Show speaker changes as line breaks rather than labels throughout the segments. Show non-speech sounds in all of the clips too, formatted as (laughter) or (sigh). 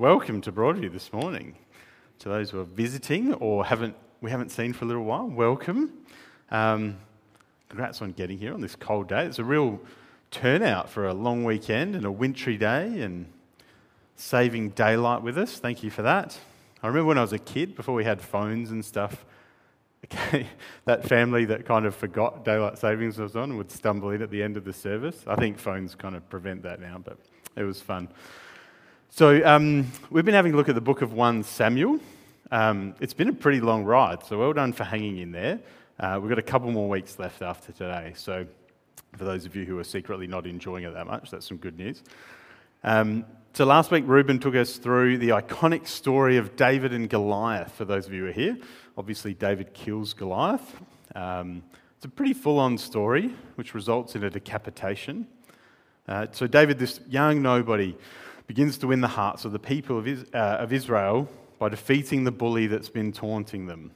Welcome to Broadview this morning. To those who are visiting or haven't we haven't seen for a little while, welcome. Um, congrats on getting here on this cold day. It's a real turnout for a long weekend and a wintry day and saving daylight with us. Thank you for that. I remember when I was a kid, before we had phones and stuff, (laughs) okay, that family that kind of forgot daylight savings was on would stumble in at the end of the service. I think phones kind of prevent that now, but it was fun. So, um, we've been having a look at the book of 1 Samuel. Um, it's been a pretty long ride, so well done for hanging in there. Uh, we've got a couple more weeks left after today, so for those of you who are secretly not enjoying it that much, that's some good news. Um, so, last week, Ruben took us through the iconic story of David and Goliath, for those of you who are here. Obviously, David kills Goliath. Um, it's a pretty full on story, which results in a decapitation. Uh, so, David, this young nobody, begins to win the hearts of the people of, uh, of Israel by defeating the bully that's been taunting them.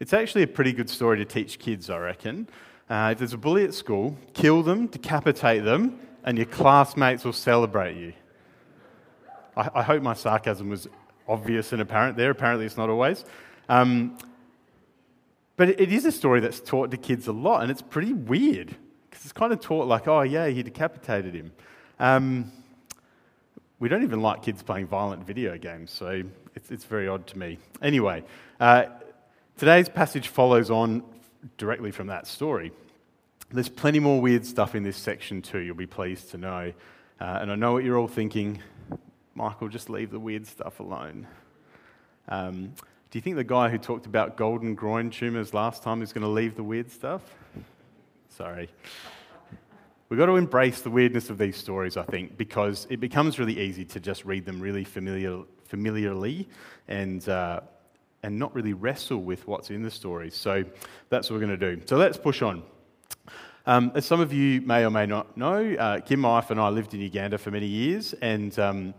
It's actually a pretty good story to teach kids, I reckon. Uh, if there's a bully at school, kill them, decapitate them, and your classmates will celebrate you. I, I hope my sarcasm was obvious and apparent there. Apparently, it's not always. Um, but it is a story that's taught to kids a lot, and it's pretty weird because it's kind of taught like, oh, yeah, he decapitated him. Um, we don't even like kids playing violent video games, so it's, it's very odd to me. Anyway, uh, today's passage follows on directly from that story. There's plenty more weird stuff in this section too, you'll be pleased to know. Uh, and I know what you're all thinking Michael, just leave the weird stuff alone. Um, do you think the guy who talked about golden groin tumours last time is going to leave the weird stuff? Sorry. We've got to embrace the weirdness of these stories, I think, because it becomes really easy to just read them really familiar, familiarly and, uh, and not really wrestle with what's in the stories. So that's what we're going to do. So let's push on. Um, as some of you may or may not know, uh, Kim, my wife, and I lived in Uganda for many years, and um,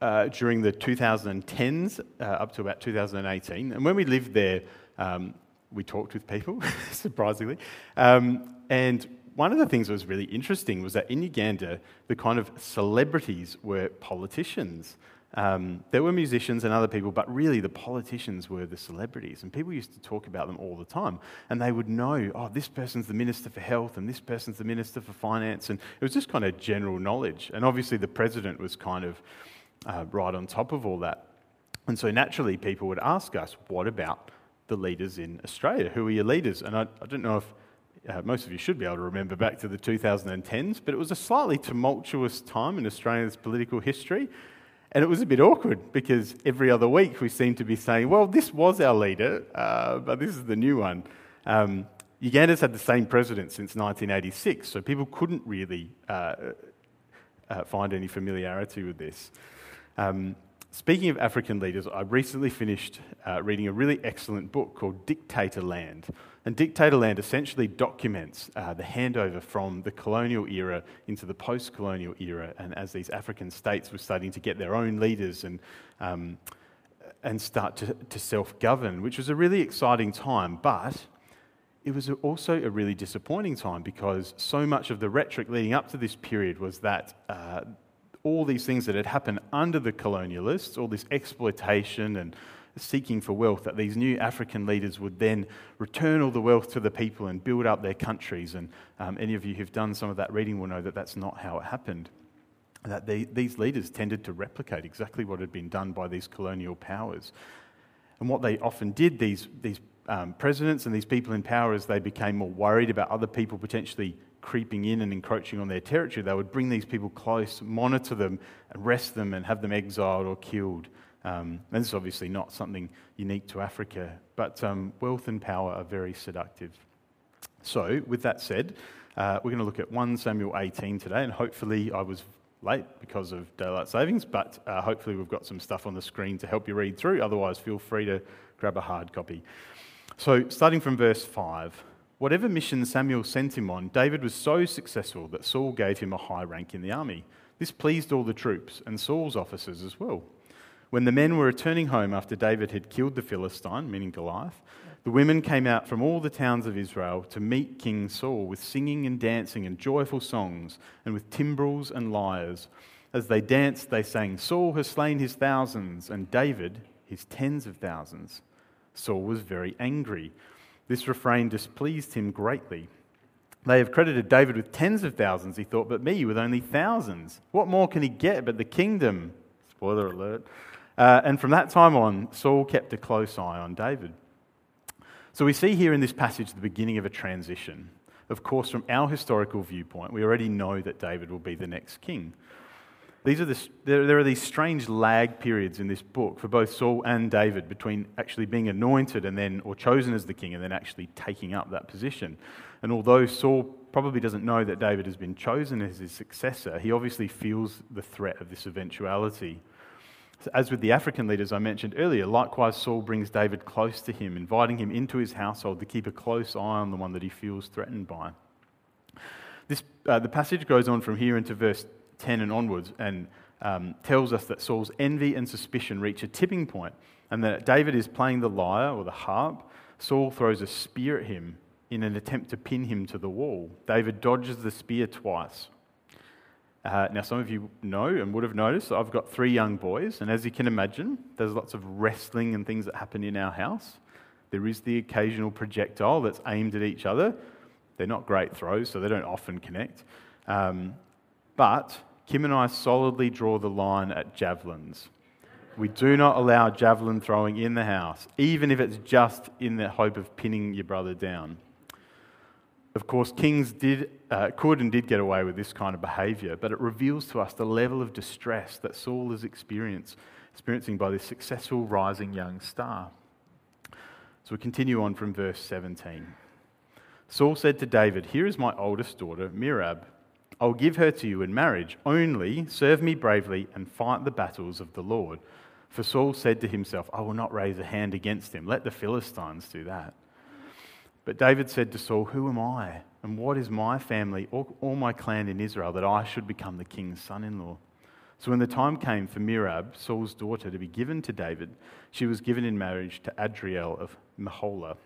uh, during the 2010s uh, up to about 2018. And when we lived there, um, we talked with people, (laughs) surprisingly. Um, and one of the things that was really interesting was that in Uganda, the kind of celebrities were politicians. Um, there were musicians and other people, but really the politicians were the celebrities. And people used to talk about them all the time. And they would know, oh, this person's the Minister for Health and this person's the Minister for Finance. And it was just kind of general knowledge. And obviously the president was kind of uh, right on top of all that. And so naturally people would ask us, what about the leaders in Australia? Who are your leaders? And I, I don't know if uh, most of you should be able to remember back to the 2010s, but it was a slightly tumultuous time in Australia's political history. And it was a bit awkward because every other week we seemed to be saying, well, this was our leader, uh, but this is the new one. Um, Uganda's had the same president since 1986, so people couldn't really uh, uh, find any familiarity with this. Um, Speaking of African leaders, I recently finished uh, reading a really excellent book called Dictatorland. And Dictatorland essentially documents uh, the handover from the colonial era into the post colonial era, and as these African states were starting to get their own leaders and, um, and start to, to self govern, which was a really exciting time. But it was also a really disappointing time because so much of the rhetoric leading up to this period was that uh, all these things that had happened under the colonialists, all this exploitation and seeking for wealth, that these new African leaders would then return all the wealth to the people and build up their countries. And um, any of you who've done some of that reading will know that that's not how it happened. That they, these leaders tended to replicate exactly what had been done by these colonial powers. And what they often did, these, these um, presidents and these people in power, as they became more worried about other people potentially creeping in and encroaching on their territory, they would bring these people close, monitor them, arrest them, and have them exiled or killed. Um, and this is obviously not something unique to Africa, but um, wealth and power are very seductive. So, with that said, uh, we're going to look at 1 Samuel 18 today, and hopefully, I was late because of daylight savings, but uh, hopefully we've got some stuff on the screen to help you read through. Otherwise, feel free to grab a hard copy. So, starting from verse 5 Whatever mission Samuel sent him on, David was so successful that Saul gave him a high rank in the army. This pleased all the troops and Saul's officers as well. When the men were returning home after David had killed the Philistine, meaning Goliath, the women came out from all the towns of Israel to meet King Saul with singing and dancing and joyful songs and with timbrels and lyres. As they danced, they sang, Saul has slain his thousands and David his tens of thousands. Saul was very angry. This refrain displeased him greatly. They have credited David with tens of thousands, he thought, but me with only thousands. What more can he get but the kingdom? Spoiler alert. Uh, and from that time on, Saul kept a close eye on David. So we see here in this passage the beginning of a transition. Of course, from our historical viewpoint, we already know that David will be the next king. These are the, there, there are these strange lag periods in this book for both Saul and David between actually being anointed and then, or chosen as the king, and then actually taking up that position. And although Saul probably doesn't know that David has been chosen as his successor, he obviously feels the threat of this eventuality. As with the African leaders I mentioned earlier, likewise Saul brings David close to him, inviting him into his household to keep a close eye on the one that he feels threatened by. This, uh, the passage goes on from here into verse 10 and onwards and um, tells us that Saul's envy and suspicion reach a tipping point and that David is playing the lyre or the harp. Saul throws a spear at him in an attempt to pin him to the wall. David dodges the spear twice. Uh, now, some of you know and would have noticed I've got three young boys, and as you can imagine, there's lots of wrestling and things that happen in our house. There is the occasional projectile that's aimed at each other. They're not great throws, so they don't often connect. Um, but Kim and I solidly draw the line at javelins. We do not allow javelin throwing in the house, even if it's just in the hope of pinning your brother down. Of course, kings did, uh, could and did get away with this kind of behaviour, but it reveals to us the level of distress that Saul is experiencing by this successful rising young star. So we continue on from verse 17. Saul said to David, Here is my oldest daughter, Merab. I'll give her to you in marriage. Only serve me bravely and fight the battles of the Lord. For Saul said to himself, I will not raise a hand against him. Let the Philistines do that. But David said to Saul, Who am I? And what is my family, or all my clan in Israel, that I should become the king's son in law? So when the time came for Merab, Saul's daughter, to be given to David, she was given in marriage to Adriel of Meholah.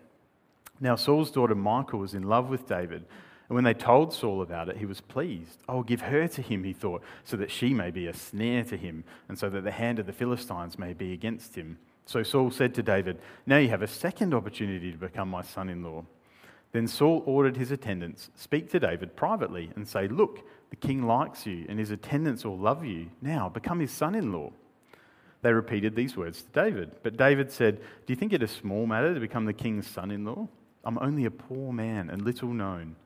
Now Saul's daughter Michal was in love with David, and when they told Saul about it, he was pleased. I will give her to him, he thought, so that she may be a snare to him, and so that the hand of the Philistines may be against him. So Saul said to David, Now you have a second opportunity to become my son in law. Then Saul ordered his attendants, Speak to David privately and say, Look, the king likes you, and his attendants will love you. Now become his son in law. They repeated these words to David. But David said, Do you think it a small matter to become the king's son in law? I'm only a poor man and little known.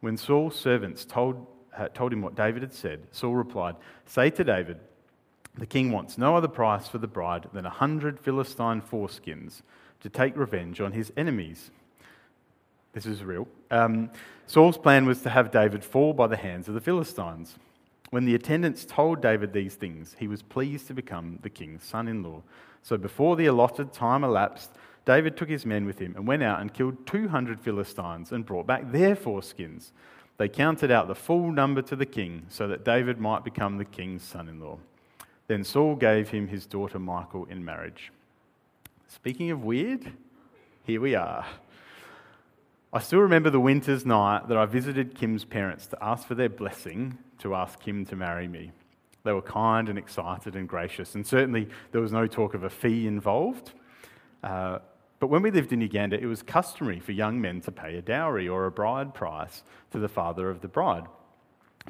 When Saul's servants told, uh, told him what David had said, Saul replied, Say to David, the king wants no other price for the bride than a hundred Philistine foreskins to take revenge on his enemies. This is real. Um, Saul's plan was to have David fall by the hands of the Philistines. When the attendants told David these things, he was pleased to become the king's son in law. So before the allotted time elapsed, David took his men with him and went out and killed 200 Philistines and brought back their foreskins. They counted out the full number to the king so that David might become the king's son in law. Then Saul gave him his daughter Michal in marriage. Speaking of weird, here we are. I still remember the winter's night that I visited Kim's parents to ask for their blessing to ask Kim to marry me. They were kind and excited and gracious, and certainly there was no talk of a fee involved. Uh, but when we lived in Uganda, it was customary for young men to pay a dowry or a bride price to the father of the bride.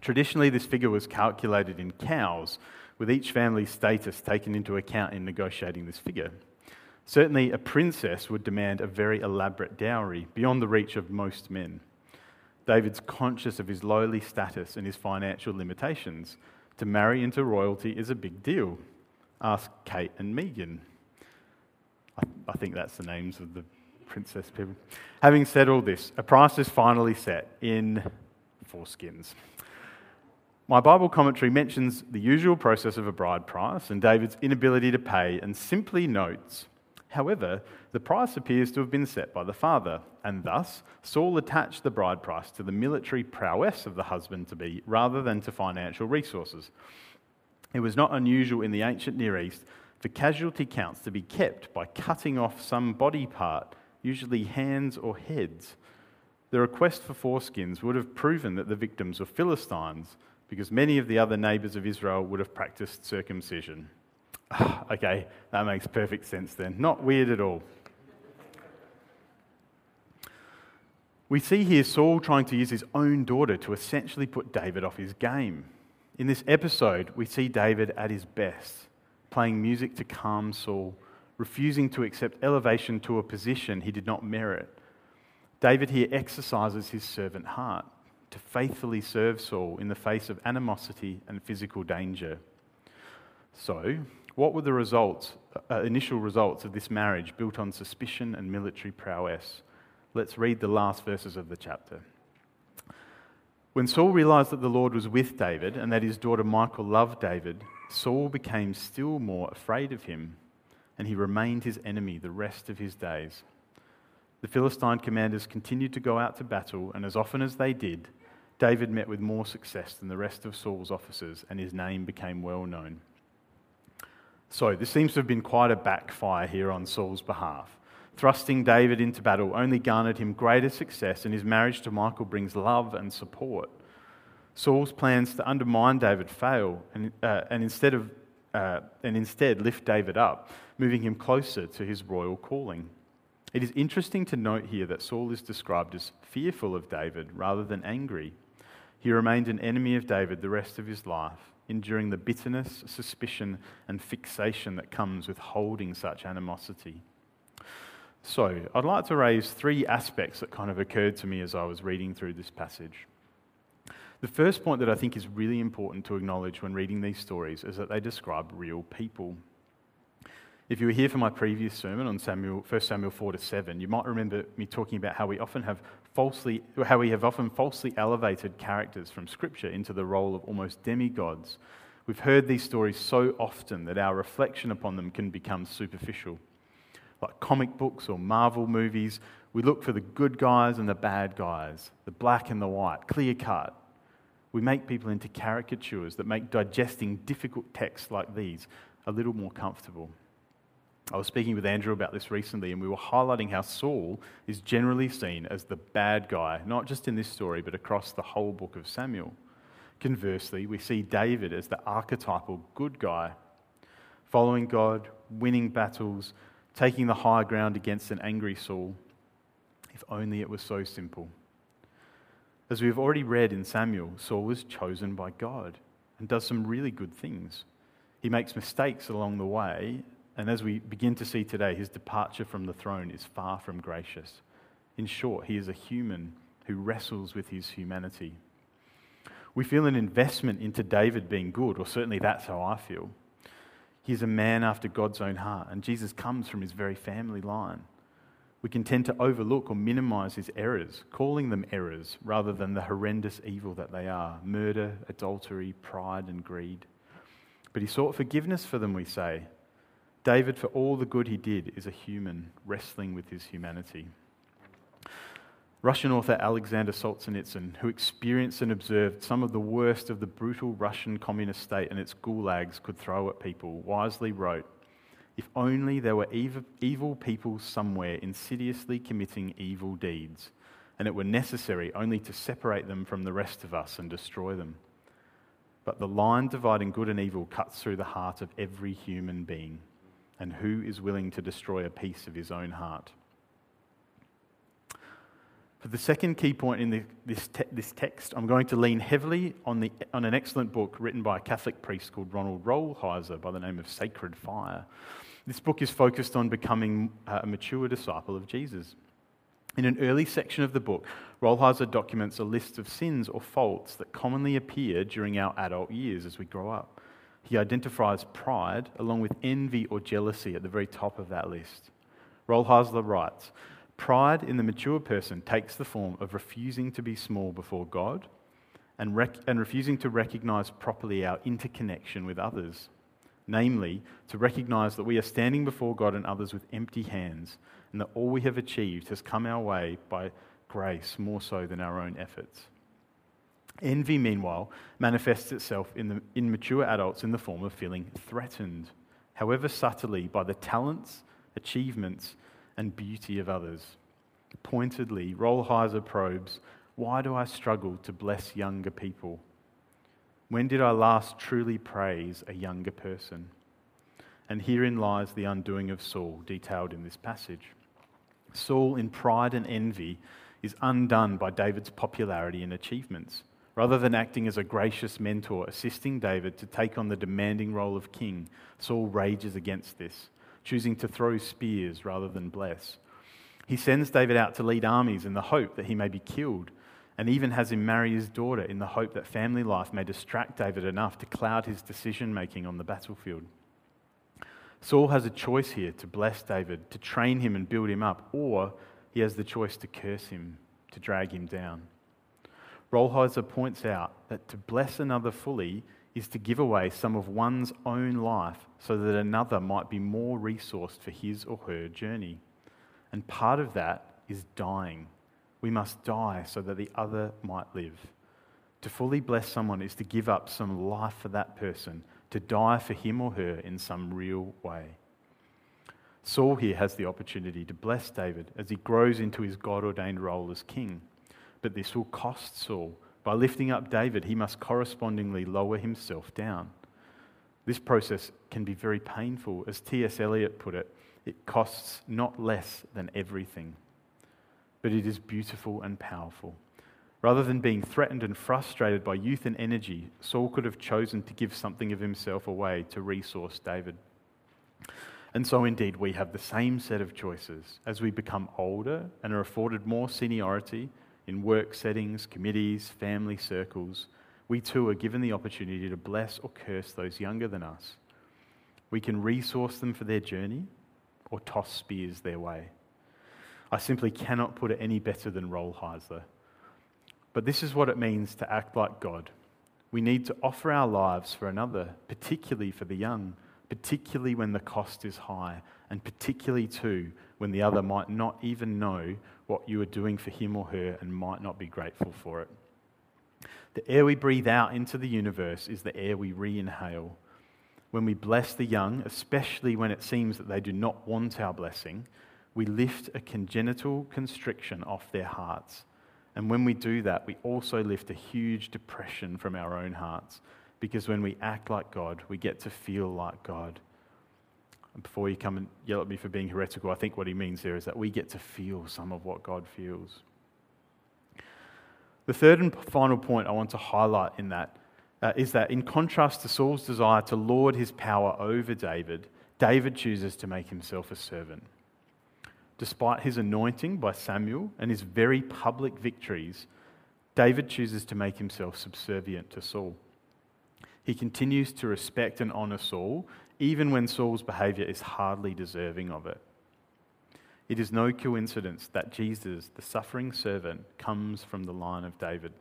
Traditionally, this figure was calculated in cows, with each family's status taken into account in negotiating this figure. Certainly, a princess would demand a very elaborate dowry beyond the reach of most men. David's conscious of his lowly status and his financial limitations. To marry into royalty is a big deal. Ask Kate and Meghan. I, I think that's the names of the princess people. Having said all this, a price is finally set in foreskins. My Bible commentary mentions the usual process of a bride price and David's inability to pay and simply notes, however, the price appears to have been set by the father, and thus Saul attached the bride price to the military prowess of the husband to be rather than to financial resources. It was not unusual in the ancient Near East for casualty counts to be kept by cutting off some body part, usually hands or heads. The request for foreskins would have proven that the victims were Philistines because many of the other neighbours of Israel would have practiced circumcision. (sighs) okay, that makes perfect sense then. Not weird at all. We see here Saul trying to use his own daughter to essentially put David off his game. In this episode, we see David at his best, playing music to calm Saul, refusing to accept elevation to a position he did not merit. David here exercises his servant heart to faithfully serve Saul in the face of animosity and physical danger. So, what were the results, uh, initial results of this marriage built on suspicion and military prowess? Let's read the last verses of the chapter. When Saul realized that the Lord was with David and that his daughter Michal loved David, Saul became still more afraid of him, and he remained his enemy the rest of his days. The Philistine commanders continued to go out to battle, and as often as they did, David met with more success than the rest of Saul's officers, and his name became well known. So, this seems to have been quite a backfire here on Saul's behalf. Thrusting David into battle only garnered him greater success, and his marriage to Michal brings love and support. Saul's plans to undermine David fail, and, uh, and instead of uh, and instead lift David up, moving him closer to his royal calling. It is interesting to note here that Saul is described as fearful of David rather than angry. He remained an enemy of David the rest of his life, enduring the bitterness, suspicion, and fixation that comes with holding such animosity. So, I'd like to raise three aspects that kind of occurred to me as I was reading through this passage. The first point that I think is really important to acknowledge when reading these stories is that they describe real people. If you were here for my previous sermon on Samuel, 1 Samuel 4 to 7, you might remember me talking about how we often have falsely, how we have often falsely elevated characters from Scripture into the role of almost demigods. We've heard these stories so often that our reflection upon them can become superficial. Like comic books or Marvel movies, we look for the good guys and the bad guys, the black and the white, clear cut. We make people into caricatures that make digesting difficult texts like these a little more comfortable. I was speaking with Andrew about this recently, and we were highlighting how Saul is generally seen as the bad guy, not just in this story, but across the whole book of Samuel. Conversely, we see David as the archetypal good guy, following God, winning battles, taking the high ground against an angry Saul. If only it was so simple. As we've already read in Samuel, Saul was chosen by God and does some really good things. He makes mistakes along the way, and as we begin to see today, his departure from the throne is far from gracious. In short, he is a human who wrestles with his humanity. We feel an investment into David being good, or certainly that's how I feel. He's a man after God's own heart, and Jesus comes from his very family line. We can tend to overlook or minimize his errors, calling them errors rather than the horrendous evil that they are murder, adultery, pride, and greed. But he sought forgiveness for them, we say, David, for all the good he did, is a human wrestling with his humanity. Russian author Alexander Solzhenitsyn, who experienced and observed some of the worst of the brutal Russian communist state and its gulags could throw at people, wisely wrote If only there were evil people somewhere insidiously committing evil deeds, and it were necessary only to separate them from the rest of us and destroy them. But the line dividing good and evil cuts through the heart of every human being and who is willing to destroy a piece of his own heart. For the second key point in the, this, te- this text, I'm going to lean heavily on, the, on an excellent book written by a Catholic priest called Ronald Rolheiser by the name of Sacred Fire. This book is focused on becoming uh, a mature disciple of Jesus. In an early section of the book, Rolheiser documents a list of sins or faults that commonly appear during our adult years as we grow up he identifies pride along with envy or jealousy at the very top of that list. Rolheiser writes Pride in the mature person takes the form of refusing to be small before God and, rec- and refusing to recognize properly our interconnection with others. Namely, to recognize that we are standing before God and others with empty hands, and that all we have achieved has come our way by grace more so than our own efforts. Envy, meanwhile, manifests itself in, the, in mature adults in the form of feeling threatened, however subtly, by the talents, achievements, and beauty of others. Pointedly, Rolheiser probes why do I struggle to bless younger people? When did I last truly praise a younger person? And herein lies the undoing of Saul, detailed in this passage. Saul, in pride and envy, is undone by David's popularity and achievements. Rather than acting as a gracious mentor, assisting David to take on the demanding role of king, Saul rages against this, choosing to throw spears rather than bless. He sends David out to lead armies in the hope that he may be killed, and even has him marry his daughter in the hope that family life may distract David enough to cloud his decision making on the battlefield. Saul has a choice here to bless David, to train him and build him up, or he has the choice to curse him, to drag him down. Rolheiser points out that to bless another fully is to give away some of one's own life so that another might be more resourced for his or her journey. And part of that is dying we must die so that the other might live. To fully bless someone is to give up some life for that person, to die for him or her in some real way. Saul here has the opportunity to bless David as he grows into his God ordained role as king. But this will cost Saul. By lifting up David, he must correspondingly lower himself down. This process can be very painful. As T.S. Eliot put it, it costs not less than everything but it is beautiful and powerful. Rather than being threatened and frustrated by youth and energy, Saul could have chosen to give something of himself away to resource David. And so, indeed, we have the same set of choices as we become older and are afforded more seniority in work settings, committees, family circles. We too are given the opportunity to bless or curse those younger than us. We can resource them for their journey or toss spears their way. I simply cannot put it any better than Rolheiser. But this is what it means to act like God. We need to offer our lives for another, particularly for the young, particularly when the cost is high, and particularly too when the other might not even know what you are doing for him or her and might not be grateful for it. The air we breathe out into the universe is the air we re inhale. When we bless the young, especially when it seems that they do not want our blessing, we lift a congenital constriction off their hearts. And when we do that, we also lift a huge depression from our own hearts. Because when we act like God, we get to feel like God. And before you come and yell at me for being heretical, I think what he means here is that we get to feel some of what God feels. The third and final point I want to highlight in that uh, is that, in contrast to Saul's desire to lord his power over David, David chooses to make himself a servant. Despite his anointing by Samuel and his very public victories, David chooses to make himself subservient to Saul. He continues to respect and honour Saul, even when Saul's behaviour is hardly deserving of it. It is no coincidence that Jesus, the suffering servant, comes from the line of David.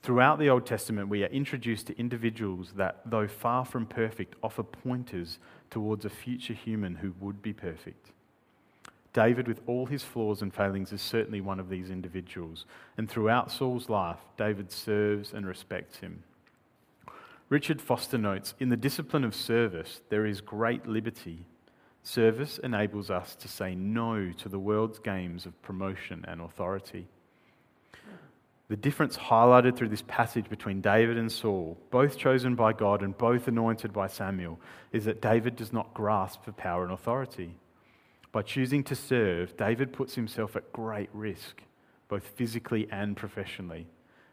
Throughout the Old Testament, we are introduced to individuals that, though far from perfect, offer pointers towards a future human who would be perfect. David, with all his flaws and failings, is certainly one of these individuals. And throughout Saul's life, David serves and respects him. Richard Foster notes In the discipline of service, there is great liberty. Service enables us to say no to the world's games of promotion and authority. The difference highlighted through this passage between David and Saul, both chosen by God and both anointed by Samuel, is that David does not grasp for power and authority. By choosing to serve, David puts himself at great risk, both physically and professionally.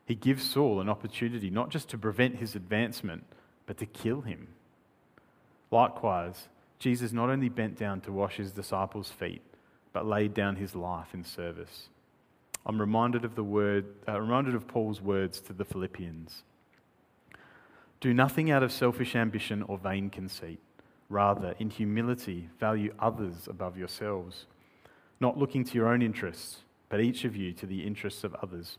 He gives Saul an opportunity not just to prevent his advancement, but to kill him. Likewise, Jesus not only bent down to wash his disciples' feet, but laid down his life in service. I'm reminded of the word, uh, reminded of Paul's words to the Philippians. Do nothing out of selfish ambition or vain conceit Rather, in humility, value others above yourselves, not looking to your own interests, but each of you to the interests of others.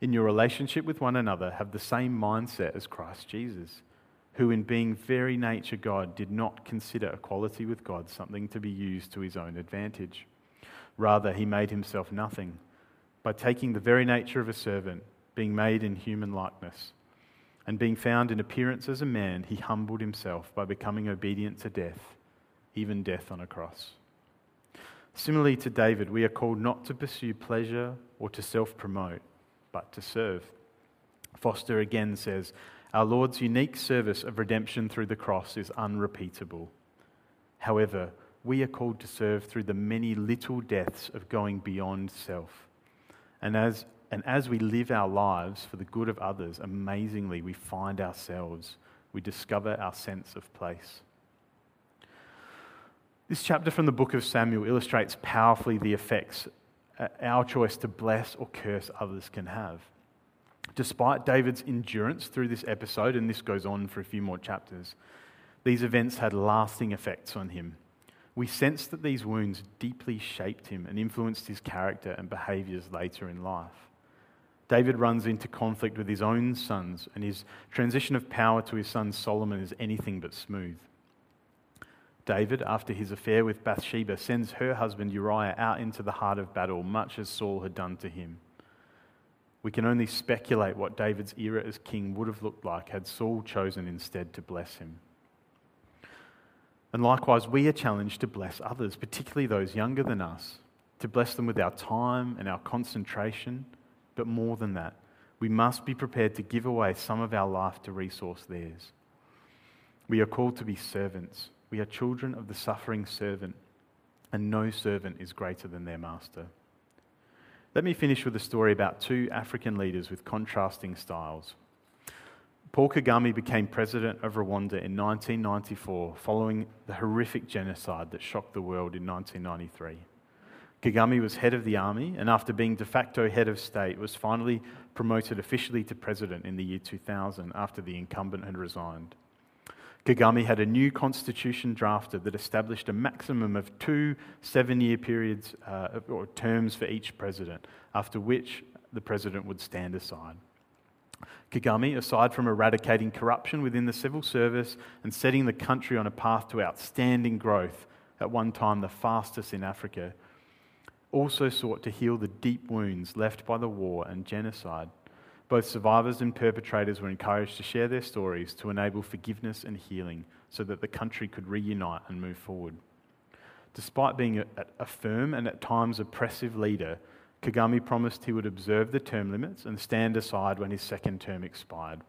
In your relationship with one another, have the same mindset as Christ Jesus, who, in being very nature God, did not consider equality with God something to be used to his own advantage. Rather, he made himself nothing by taking the very nature of a servant, being made in human likeness. And being found in appearance as a man, he humbled himself by becoming obedient to death, even death on a cross. Similarly to David, we are called not to pursue pleasure or to self promote, but to serve. Foster again says, Our Lord's unique service of redemption through the cross is unrepeatable. However, we are called to serve through the many little deaths of going beyond self. And as, and as we live our lives for the good of others, amazingly, we find ourselves, we discover our sense of place. This chapter from the book of Samuel illustrates powerfully the effects Uh, our choice to bless or curse others can have. Despite David's endurance through this episode, and this goes on for a few more chapters, these events had lasting effects on him we sense that these wounds deeply shaped him and influenced his character and behaviors later in life. David runs into conflict with his own sons, and his transition of power to his son Solomon is anything but smooth. David, after his affair with Bathsheba, sends her husband Uriah out into the heart of battle, much as Saul had done to him. We can only speculate what David's era as king would have looked like had Saul chosen instead to bless him. And likewise, we are challenged to bless others, particularly those younger than us, to bless them with our time and our concentration. But more than that, we must be prepared to give away some of our life to resource theirs. We are called to be servants. We are children of the suffering servant, and no servant is greater than their master. Let me finish with a story about two African leaders with contrasting styles. Paul Kagame became president of Rwanda in 1994 following the horrific genocide that shocked the world in 1993. Kagame was head of the army and, after being de facto head of state, was finally promoted officially to president in the year 2000 after the incumbent had resigned. Kagame had a new constitution drafted that established a maximum of two seven year periods uh, or terms for each president, after which the president would stand aside. Kagame, aside from eradicating corruption within the civil service and setting the country on a path to outstanding growth, at one time the fastest in Africa, also sought to heal the deep wounds left by the war and genocide. Both survivors and perpetrators were encouraged to share their stories to enable forgiveness and healing so that the country could reunite and move forward. Despite being a, firm and at times oppressive leader, Kagame promised he would observe the term limits and stand aside when his second term expired.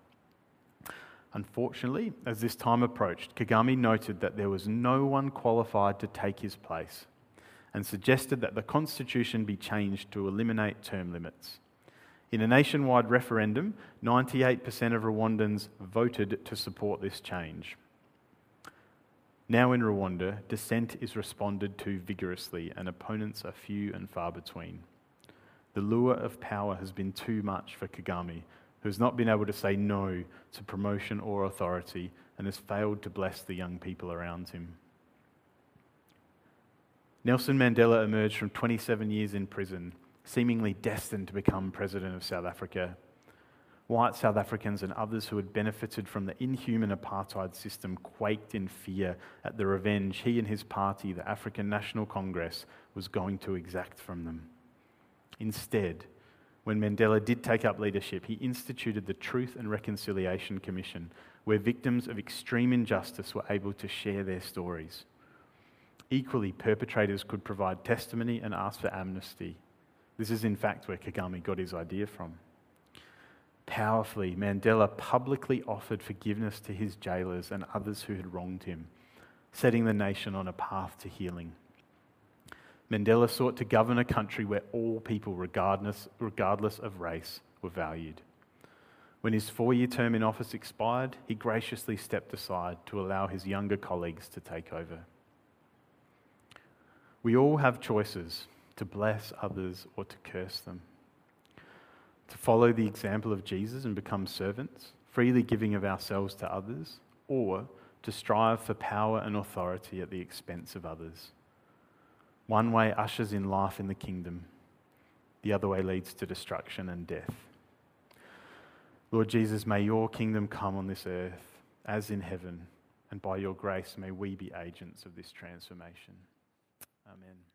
Unfortunately, as this time approached, Kagame noted that there was no one qualified to take his place and suggested that the constitution be changed to eliminate term limits. In a nationwide referendum, 98% of Rwandans voted to support this change. Now in Rwanda, dissent is responded to vigorously, and opponents are few and far between. The lure of power has been too much for Kagame, who has not been able to say no to promotion or authority and has failed to bless the young people around him. Nelson Mandela emerged from 27 years in prison, seemingly destined to become president of South Africa. White South Africans and others who had benefited from the inhuman apartheid system quaked in fear at the revenge he and his party, the African National Congress, was going to exact from them. Instead, when Mandela did take up leadership, he instituted the Truth and Reconciliation Commission, where victims of extreme injustice were able to share their stories. Equally, perpetrators could provide testimony and ask for amnesty. This is, in fact, where Kagame got his idea from. Powerfully, Mandela publicly offered forgiveness to his jailers and others who had wronged him, setting the nation on a path to healing. Mandela sought to govern a country where all people, regardless, regardless of race, were valued. When his four year term in office expired, he graciously stepped aside to allow his younger colleagues to take over. We all have choices to bless others or to curse them. To follow the example of Jesus and become servants, freely giving of ourselves to others, or to strive for power and authority at the expense of others. One way ushers in life in the kingdom, the other way leads to destruction and death. Lord Jesus, may your kingdom come on this earth as in heaven, and by your grace, may we be agents of this transformation. Amen.